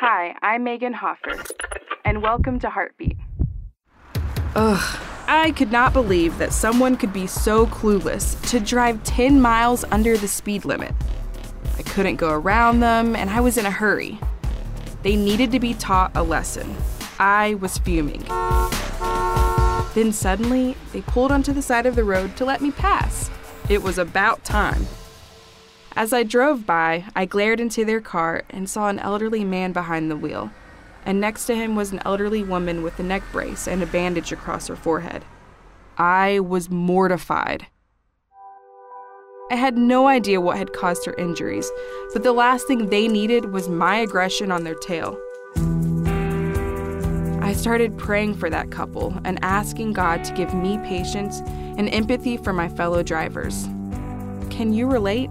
Hi, I'm Megan Hoffer, and welcome to Heartbeat. Ugh, I could not believe that someone could be so clueless to drive 10 miles under the speed limit. I couldn't go around them, and I was in a hurry. They needed to be taught a lesson. I was fuming. Then suddenly, they pulled onto the side of the road to let me pass. It was about time. As I drove by, I glared into their car and saw an elderly man behind the wheel, and next to him was an elderly woman with a neck brace and a bandage across her forehead. I was mortified. I had no idea what had caused her injuries, but the last thing they needed was my aggression on their tail. I started praying for that couple and asking God to give me patience and empathy for my fellow drivers. Can you relate?